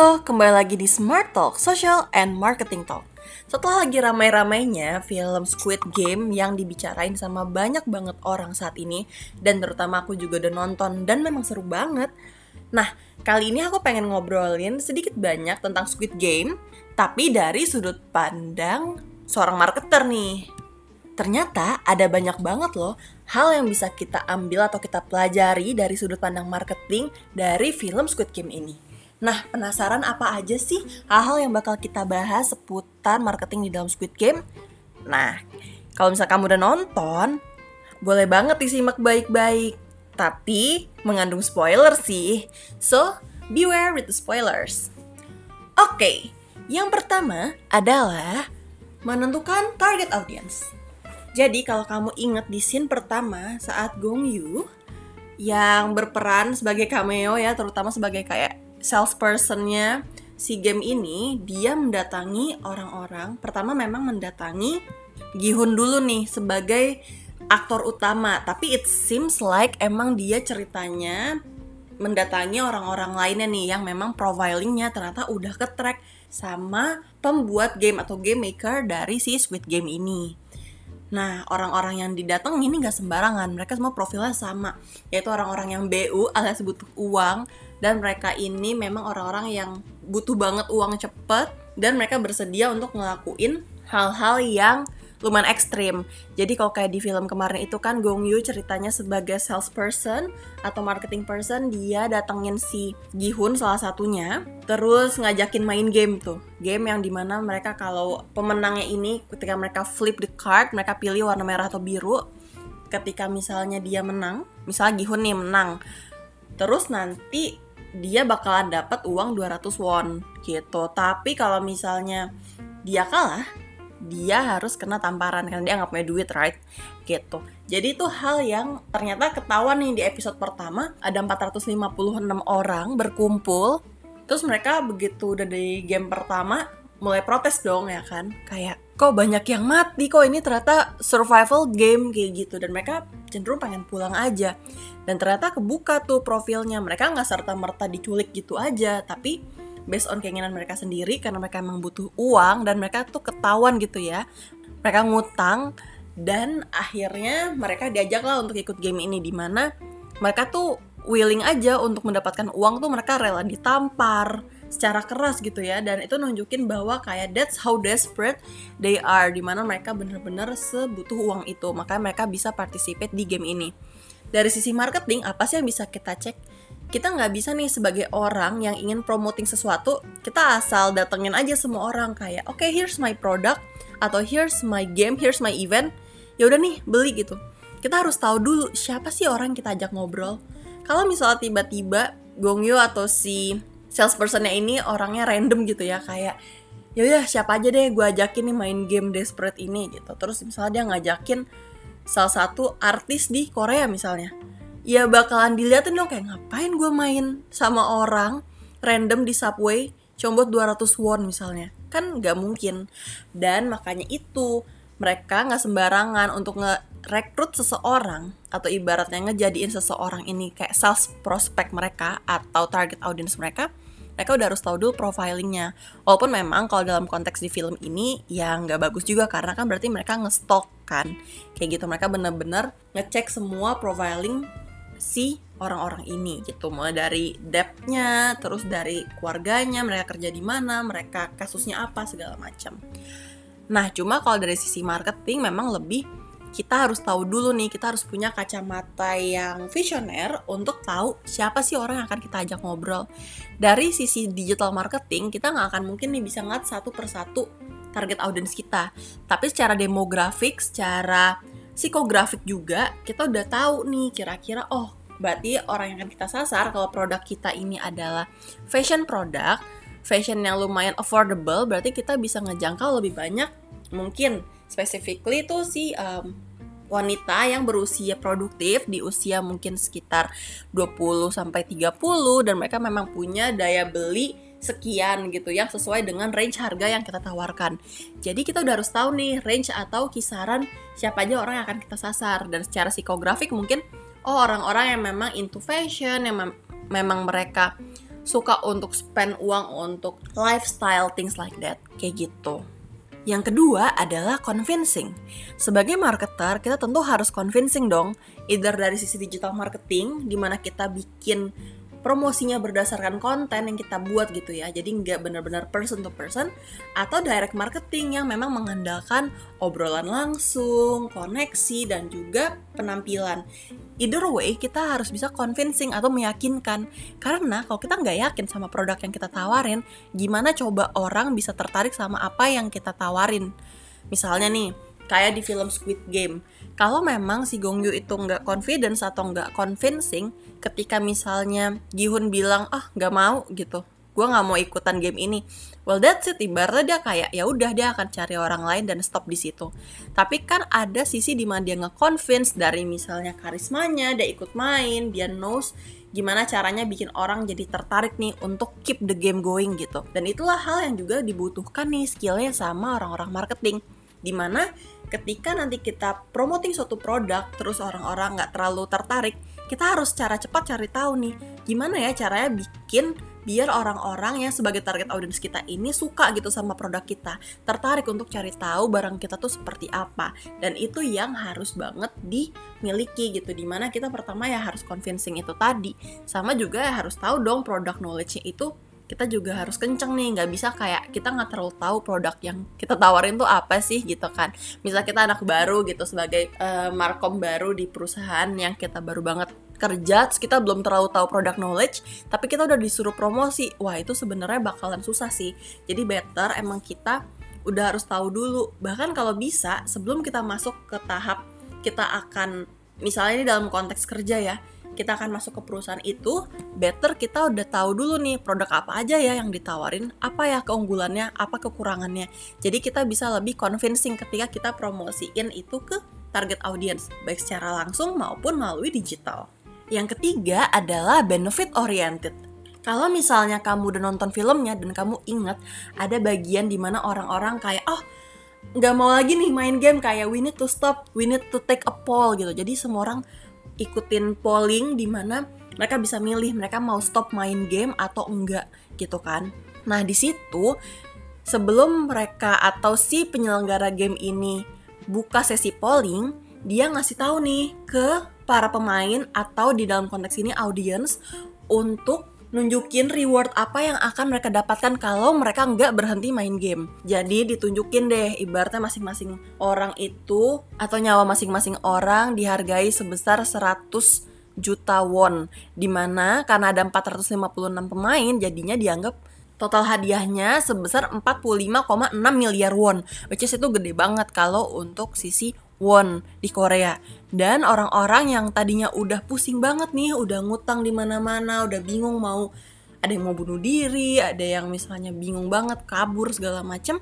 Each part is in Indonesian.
Halo, kembali lagi di Smart Talk, Social and Marketing Talk. Setelah lagi ramai-ramainya film Squid Game yang dibicarain sama banyak banget orang saat ini, dan terutama aku juga udah nonton dan memang seru banget. Nah, kali ini aku pengen ngobrolin sedikit banyak tentang Squid Game, tapi dari sudut pandang seorang marketer nih. Ternyata ada banyak banget loh hal yang bisa kita ambil atau kita pelajari dari sudut pandang marketing dari film Squid Game ini. Nah, penasaran apa aja sih hal-hal yang bakal kita bahas seputar marketing di dalam Squid Game? Nah, kalau misalnya kamu udah nonton, boleh banget disimak baik-baik. Tapi mengandung spoiler sih. So, beware with the spoilers. Oke, yang pertama adalah menentukan target audience. Jadi kalau kamu inget di scene pertama saat Gong Yu yang berperan sebagai cameo ya, terutama sebagai kayak salespersonnya si game ini dia mendatangi orang-orang pertama memang mendatangi Gihun dulu nih sebagai aktor utama tapi it seems like emang dia ceritanya mendatangi orang-orang lainnya nih yang memang profilingnya ternyata udah ke track sama pembuat game atau game maker dari si Squid Game ini. Nah, orang-orang yang didatang ini gak sembarangan. Mereka semua profilnya sama, yaitu orang-orang yang BU alias butuh uang dan mereka ini memang orang-orang yang butuh banget uang cepet dan mereka bersedia untuk ngelakuin hal-hal yang lumayan ekstrim. Jadi kalau kayak di film kemarin itu kan Gong Yu ceritanya sebagai salesperson atau marketing person, dia datengin si Gihun salah satunya, terus ngajakin main game tuh. Game yang di mana mereka kalau pemenangnya ini ketika mereka flip the card, mereka pilih warna merah atau biru. Ketika misalnya dia menang, misalnya Gihun nih menang, terus nanti dia bakalan dapat uang 200 won gitu. Tapi kalau misalnya dia kalah, dia harus kena tamparan karena dia nggak punya duit, right? Gitu. Jadi itu hal yang ternyata ketahuan nih di episode pertama ada 456 orang berkumpul. Terus mereka begitu udah di game pertama mulai protes dong ya kan kayak kok banyak yang mati kok ini ternyata survival game kayak gitu. Dan mereka cenderung pengen pulang aja. Dan ternyata kebuka tuh profilnya. Mereka nggak serta merta diculik gitu aja tapi based on keinginan mereka sendiri karena mereka emang butuh uang dan mereka tuh ketahuan gitu ya. Mereka ngutang dan akhirnya mereka diajak lah untuk ikut game ini di mana mereka tuh willing aja untuk mendapatkan uang tuh mereka rela ditampar secara keras gitu ya. Dan itu nunjukin bahwa kayak that's how desperate they are di mana mereka bener-bener sebutuh uang itu. Makanya mereka bisa participate di game ini. Dari sisi marketing apa sih yang bisa kita cek? Kita nggak bisa nih sebagai orang yang ingin promoting sesuatu kita asal datengin aja semua orang kayak oke okay, here's my product atau here's my game here's my event. Ya udah nih beli gitu. Kita harus tahu dulu siapa sih orang yang kita ajak ngobrol. Kalau misalnya tiba-tiba Gongyo atau si salespersonnya ini orangnya random gitu ya kayak ya udah siapa aja deh gue ajakin nih main game desperate ini gitu. Terus misalnya dia ngajakin salah satu artis di Korea misalnya. Ya bakalan diliatin dong kayak ngapain gue main sama orang random di subway cuma buat 200 won misalnya. Kan nggak mungkin. Dan makanya itu mereka nggak sembarangan untuk nge-rekrut seseorang atau ibaratnya ngejadiin seseorang ini kayak sales prospect mereka atau target audience mereka mereka udah harus tahu dulu profilingnya. Walaupun memang kalau dalam konteks di film ini ya nggak bagus juga karena kan berarti mereka ngestok kan. Kayak gitu mereka bener-bener ngecek semua profiling si orang-orang ini gitu. Mulai dari depthnya terus dari keluarganya mereka kerja di mana mereka kasusnya apa segala macam Nah, cuma kalau dari sisi marketing memang lebih kita harus tahu dulu nih, kita harus punya kacamata yang visioner untuk tahu siapa sih orang yang akan kita ajak ngobrol. Dari sisi digital marketing, kita nggak akan mungkin nih bisa ngat satu persatu target audience kita. Tapi secara demografik, secara psikografik juga, kita udah tahu nih kira-kira, oh berarti orang yang akan kita sasar kalau produk kita ini adalah fashion product, fashion yang lumayan affordable, berarti kita bisa ngejangkau lebih banyak mungkin specifically itu si um, wanita yang berusia produktif di usia mungkin sekitar 20 sampai 30 dan mereka memang punya daya beli sekian gitu yang sesuai dengan range harga yang kita tawarkan. Jadi kita udah harus tahu nih range atau kisaran siapa aja orang yang akan kita sasar dan secara psikografik mungkin oh orang-orang yang memang into fashion yang mem memang mereka suka untuk spend uang untuk lifestyle things like that kayak gitu yang kedua adalah convincing. Sebagai marketer, kita tentu harus convincing dong, either dari sisi digital marketing, di mana kita bikin promosinya berdasarkan konten yang kita buat gitu ya. Jadi nggak benar-benar person to person atau direct marketing yang memang mengandalkan obrolan langsung koneksi dan juga penampilan. Either way kita harus bisa convincing atau meyakinkan. Karena kalau kita nggak yakin sama produk yang kita tawarin gimana coba orang bisa tertarik sama apa yang kita tawarin? Misalnya nih kayak di film Squid Game. Kalau memang si Gong Yoo itu nggak confidence atau nggak convincing ketika misalnya Gihun bilang ah nggak mau gitu gue nggak mau ikutan game ini well that's it. Ibaratnya dia kayak ya udah dia akan cari orang lain dan stop di situ. Tapi kan ada sisi di mana dia nge-convince dari misalnya karismanya dia ikut main dia knows gimana caranya bikin orang jadi tertarik nih untuk keep the game going gitu. Dan itulah hal yang juga dibutuhkan nih skillnya sama orang-orang marketing di mana ketika nanti kita promoting suatu produk terus orang-orang nggak terlalu tertarik kita harus cara cepat cari tahu nih gimana ya caranya bikin biar orang-orang yang sebagai target audiens kita ini suka gitu sama produk kita tertarik untuk cari tahu barang kita tuh seperti apa. Dan itu yang harus banget dimiliki gitu di mana kita pertama ya harus convincing itu tadi sama juga ya harus tahu dong produk knowledge-nya itu kita juga harus kenceng nih nggak bisa kayak kita nggak terlalu tahu produk yang kita tawarin tuh apa sih gitu kan. Misal kita anak baru gitu sebagai uh, markom baru di perusahaan yang kita baru banget kerja kita belum terlalu tahu produk knowledge tapi kita udah disuruh promosi wah itu sebenarnya bakalan susah sih. Jadi better emang kita udah harus tahu dulu. Bahkan kalau bisa sebelum kita masuk ke tahap kita akan misalnya ini dalam konteks kerja ya kita akan masuk ke perusahaan itu, better kita udah tahu dulu nih produk apa aja ya yang ditawarin, apa ya keunggulannya, apa kekurangannya. Jadi kita bisa lebih convincing ketika kita promosiin itu ke target audience, baik secara langsung maupun melalui digital. Yang ketiga adalah benefit oriented. Kalau misalnya kamu udah nonton filmnya dan kamu ingat ada bagian di mana orang-orang kayak oh nggak mau lagi nih main game kayak we need to stop, we need to take a poll gitu. Jadi semua orang ikutin polling di mana mereka bisa milih mereka mau stop main game atau enggak gitu kan. Nah, di situ sebelum mereka atau si penyelenggara game ini buka sesi polling, dia ngasih tahu nih ke para pemain atau di dalam konteks ini audience untuk nunjukin reward apa yang akan mereka dapatkan kalau mereka nggak berhenti main game. Jadi ditunjukin deh, ibaratnya masing-masing orang itu atau nyawa masing-masing orang dihargai sebesar 100 juta won. Di mana karena ada 456 pemain, jadinya dianggap total hadiahnya sebesar 45,6 miliar won. Which is itu gede banget kalau untuk sisi won di Korea. Dan orang-orang yang tadinya udah pusing banget nih, udah ngutang di mana-mana, udah bingung mau ada yang mau bunuh diri, ada yang misalnya bingung banget kabur segala macem.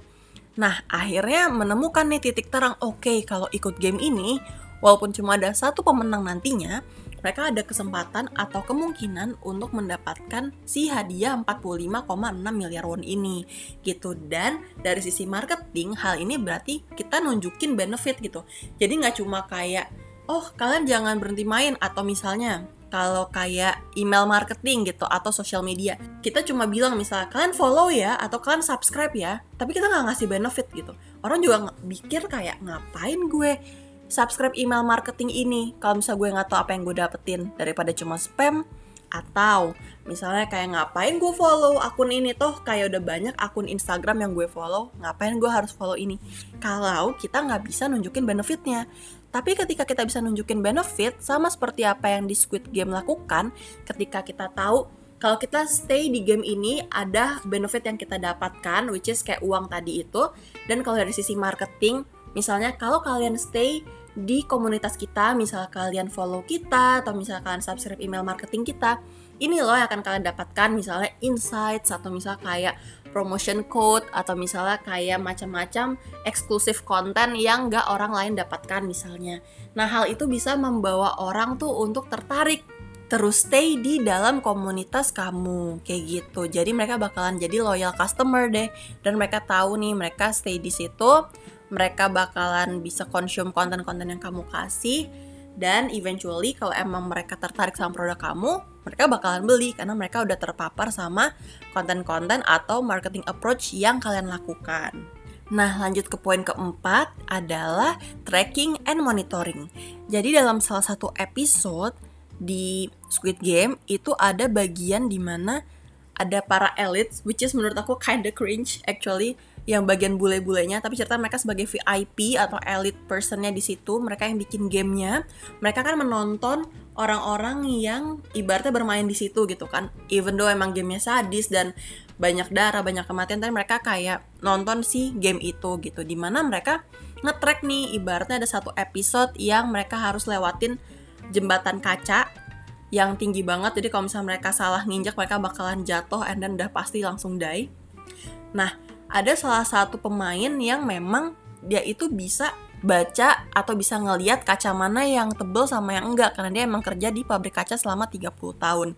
Nah, akhirnya menemukan nih titik terang, oke okay, kalau ikut game ini, walaupun cuma ada satu pemenang nantinya, mereka ada kesempatan atau kemungkinan untuk mendapatkan si hadiah 45,6 miliar won ini gitu. Dan dari sisi marketing hal ini berarti kita nunjukin benefit gitu. Jadi nggak cuma kayak oh kalian jangan berhenti main atau misalnya kalau kayak email marketing gitu atau social media. Kita cuma bilang misalnya kalian follow ya atau kalian subscribe ya tapi kita nggak ngasih benefit gitu. Orang juga mikir kayak ngapain gue subscribe email marketing ini. Kalau misalnya gue nggak tahu apa yang gue dapetin daripada cuma spam atau misalnya kayak ngapain gue follow akun ini toh kayak udah banyak akun Instagram yang gue follow ngapain gue harus follow ini? Kalau kita nggak bisa nunjukin benefitnya. Tapi ketika kita bisa nunjukin benefit sama seperti apa yang di Squid Game lakukan ketika kita tahu kalau kita stay di game ini ada benefit yang kita dapatkan which is kayak uang tadi itu. Dan kalau dari sisi marketing misalnya kalau kalian stay di komunitas kita, misal kalian follow kita atau misal kalian subscribe email marketing kita, ini loh yang akan kalian dapatkan misalnya insights atau misal kayak promotion code atau misalnya kayak macam-macam eksklusif konten yang gak orang lain dapatkan misalnya. Nah hal itu bisa membawa orang tuh untuk tertarik terus stay di dalam komunitas kamu kayak gitu. Jadi mereka bakalan jadi loyal customer deh dan mereka tahu nih mereka stay di situ mereka bakalan bisa konsum konten-konten yang kamu kasih dan eventually kalau emang mereka tertarik sama produk kamu mereka bakalan beli karena mereka udah terpapar sama konten-konten atau marketing approach yang kalian lakukan. Nah, lanjut ke poin keempat adalah tracking and monitoring. Jadi dalam salah satu episode di Squid Game itu ada bagian di mana ada para elites, which is menurut aku kinda cringe actually, yang bagian bule-bulenya tapi cerita mereka sebagai VIP atau elite personnya di situ mereka yang bikin gamenya. Mereka kan menonton orang-orang yang ibaratnya bermain di situ gitu kan. Even though emang gamenya sadis dan banyak darah banyak kematian tapi mereka kayak nonton si game itu gitu. Di mana mereka ngetrack nih ibaratnya ada satu episode yang mereka harus lewatin jembatan kaca yang tinggi banget. Jadi kalau misalnya mereka salah nginjak mereka bakalan jatuh and then udah pasti langsung die. Nah ada salah satu pemain yang memang dia itu bisa baca atau bisa ngeliat kaca mana yang tebel sama yang enggak karena dia emang kerja di pabrik kaca selama 30 tahun.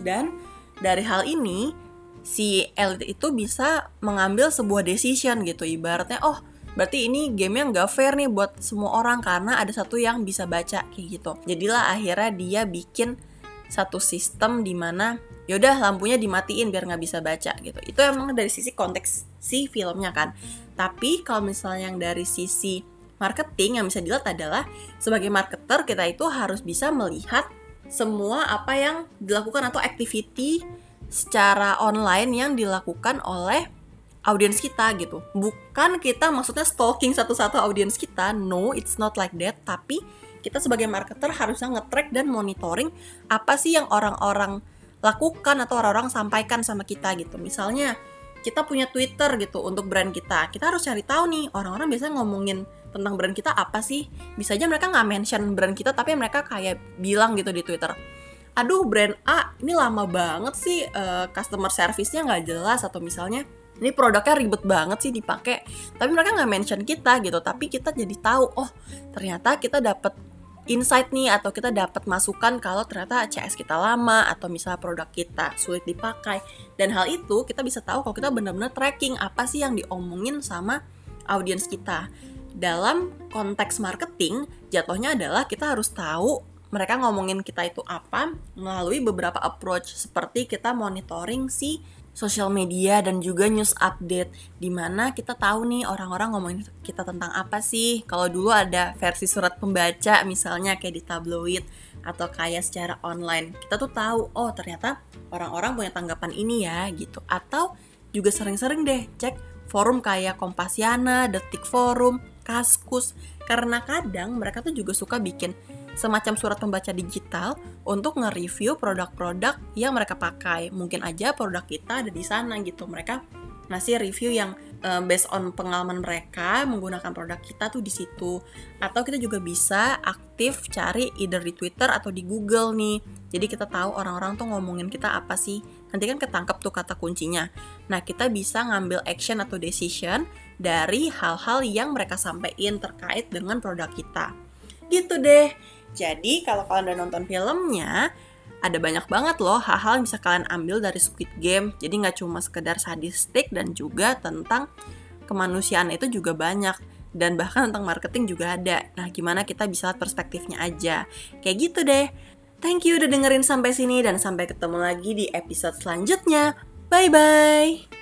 Dan dari hal ini si elit itu bisa mengambil sebuah decision gitu ibaratnya oh berarti ini game yang gak fair nih buat semua orang karena ada satu yang bisa baca kayak gitu jadilah akhirnya dia bikin satu sistem di mana yaudah lampunya dimatiin biar nggak bisa baca gitu itu emang dari sisi konteks si filmnya kan tapi kalau misalnya yang dari sisi marketing yang bisa dilihat adalah sebagai marketer kita itu harus bisa melihat semua apa yang dilakukan atau activity secara online yang dilakukan oleh audiens kita gitu. Bukan kita maksudnya stalking satu-satu audiens kita, no, it's not like that. Tapi kita sebagai marketer harusnya nge-track dan monitoring apa sih yang orang-orang lakukan atau orang-orang sampaikan sama kita gitu. Misalnya kita punya Twitter gitu untuk brand kita. Kita harus cari tahu nih orang-orang biasanya ngomongin tentang brand kita apa sih. Bisa aja mereka nggak mention brand kita tapi mereka kayak bilang gitu di Twitter. Aduh brand A ini lama banget sih uh, customer service-nya nggak jelas atau misalnya ini produknya ribet banget sih dipakai tapi mereka nggak mention kita gitu tapi kita jadi tahu oh ternyata kita dapat insight nih atau kita dapat masukan kalau ternyata CS kita lama atau misalnya produk kita sulit dipakai. Dan hal itu kita bisa tahu kalau kita benar-benar tracking apa sih yang diomongin sama audiens kita. Dalam konteks marketing jatuhnya adalah kita harus tahu mereka ngomongin kita itu apa melalui beberapa approach. Seperti kita monitoring si sosial media dan juga news update di mana kita tahu nih orang-orang ngomongin kita tentang apa sih. Kalau dulu ada versi surat pembaca misalnya kayak di tabloid atau kayak secara online. Kita tuh tahu oh ternyata orang-orang punya tanggapan ini ya gitu. Atau juga sering-sering deh cek forum kayak Kompasiana, Detik Forum, Kaskus. Karena kadang mereka tuh juga suka bikin semacam surat pembaca digital untuk nge-review produk-produk yang mereka pakai. Mungkin aja produk kita ada di sana gitu. Mereka ngasih review yang uh, based on pengalaman mereka menggunakan produk kita tuh di situ. Atau kita juga bisa aktif cari either di Twitter atau di Google nih. Jadi kita tahu orang-orang tuh ngomongin kita apa sih. Nanti kan ketangkep tuh kata kuncinya. Nah, kita bisa ngambil action atau decision dari hal-hal yang mereka sampaikan terkait dengan produk kita. Gitu deh. Jadi kalau kalian udah nonton filmnya, ada banyak banget loh hal-hal yang bisa kalian ambil dari Squid Game. Jadi nggak cuma sekedar sadistik dan juga tentang kemanusiaan itu juga banyak. Dan bahkan tentang marketing juga ada. Nah gimana kita bisa lihat perspektifnya aja. Kayak gitu deh. Thank you udah dengerin sampai sini dan sampai ketemu lagi di episode selanjutnya. Bye-bye.